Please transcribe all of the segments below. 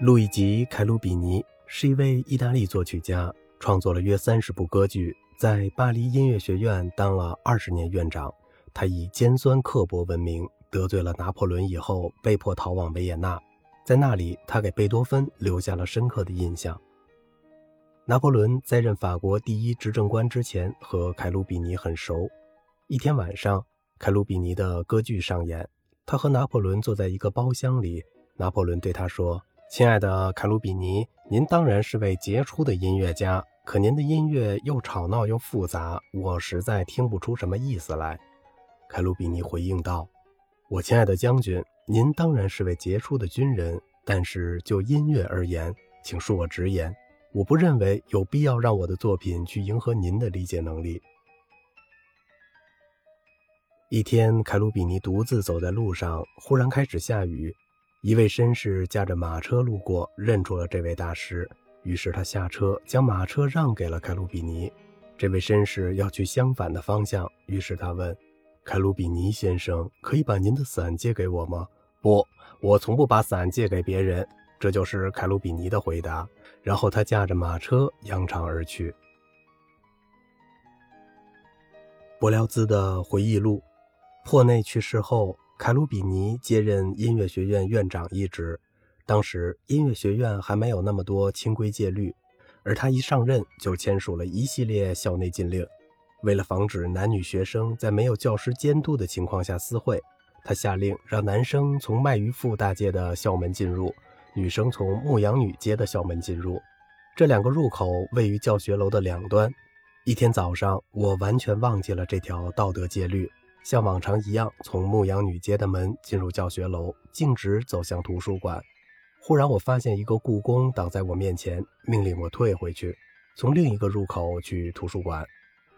路易吉·凯鲁比尼是一位意大利作曲家，创作了约三十部歌剧，在巴黎音乐学院当了二十年院长。他以尖酸刻薄闻名，得罪了拿破仑以后，被迫逃往维也纳。在那里，他给贝多芬留下了深刻的印象。拿破仑在任法国第一执政官之前，和凯鲁比尼很熟。一天晚上，凯鲁比尼的歌剧上演，他和拿破仑坐在一个包厢里。拿破仑对他说。亲爱的凯鲁比尼，您当然是位杰出的音乐家，可您的音乐又吵闹又复杂，我实在听不出什么意思来。凯鲁比尼回应道：“我亲爱的将军，您当然是位杰出的军人，但是就音乐而言，请恕我直言，我不认为有必要让我的作品去迎合您的理解能力。”一天，凯鲁比尼独自走在路上，忽然开始下雨。一位绅士驾着马车路过，认出了这位大师，于是他下车，将马车让给了凯鲁比尼。这位绅士要去相反的方向，于是他问：“凯鲁比尼先生，可以把您的伞借给我吗？”“不，我从不把伞借给别人。”这就是凯鲁比尼的回答。然后他驾着马车扬长而去。柏辽兹的回忆录：珀内去世后。凯鲁比尼接任音乐学院院长一职，当时音乐学院还没有那么多清规戒律，而他一上任就签署了一系列校内禁令。为了防止男女学生在没有教师监督的情况下私会，他下令让男生从麦鱼富大街的校门进入，女生从牧羊女街的校门进入。这两个入口位于教学楼的两端。一天早上，我完全忘记了这条道德戒律。像往常一样，从牧羊女街的门进入教学楼，径直走向图书馆。忽然，我发现一个故宫挡在我面前，命令我退回去，从另一个入口去图书馆。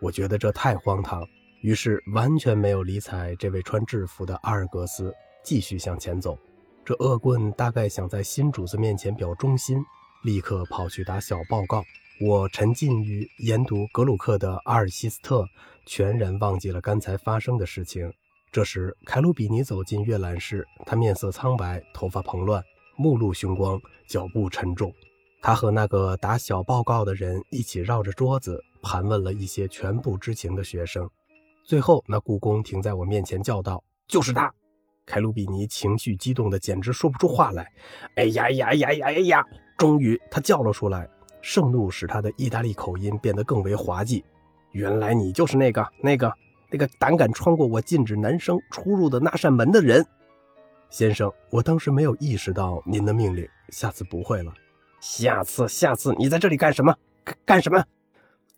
我觉得这太荒唐，于是完全没有理睬这位穿制服的阿尔格斯，继续向前走。这恶棍大概想在新主子面前表忠心，立刻跑去打小报告。我沉浸于研读格鲁克的《阿尔西斯特》，全然忘记了刚才发生的事情。这时，凯鲁比尼走进阅览室，他面色苍白，头发蓬乱，目露凶光，脚步沉重。他和那个打小报告的人一起绕着桌子盘问了一些全不知情的学生。最后，那故宫停在我面前，叫道：“就是他！”凯鲁比尼情绪激动的简直说不出话来。哎呀呀呀呀呀呀！终于，他叫了出来。盛怒使他的意大利口音变得更为滑稽。原来你就是那个、那个、那个胆敢穿过我禁止男生出入的那扇门的人，先生。我当时没有意识到您的命令，下次不会了。下次，下次你在这里干什么？干干什么？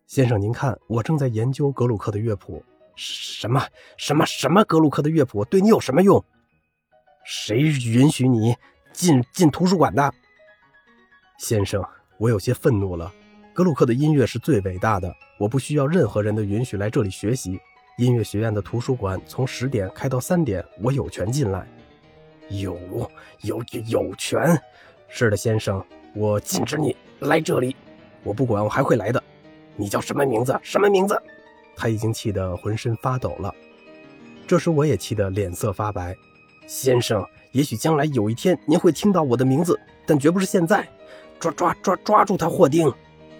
先生，您看，我正在研究格鲁克的乐谱。什么？什么？什么？格鲁克的乐谱对你有什么用？谁允许你进进图书馆的？先生。我有些愤怒了。格鲁克的音乐是最伟大的，我不需要任何人的允许来这里学习。音乐学院的图书馆从十点开到三点，我有权进来。有有有权？是的，先生，我禁止你来这里。我不管，我还会来的。你叫什么名字？什么名字？他已经气得浑身发抖了。这时我也气得脸色发白。先生，也许将来有一天您会听到我的名字，但绝不是现在。抓抓抓抓住他，霍丁！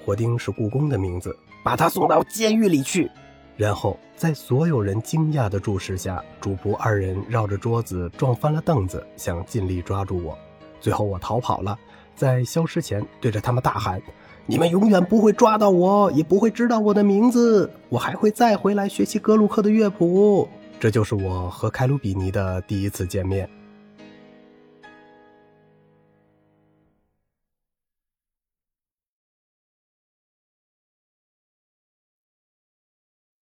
霍丁是故宫的名字，把他送到监狱里去。然后在所有人惊讶的注视下，主仆二人绕着桌子撞翻了凳子，想尽力抓住我。最后我逃跑了，在消失前对着他们大喊：“你们永远不会抓到我，也不会知道我的名字。我还会再回来学习格鲁克的乐谱。”这就是我和开鲁比尼的第一次见面。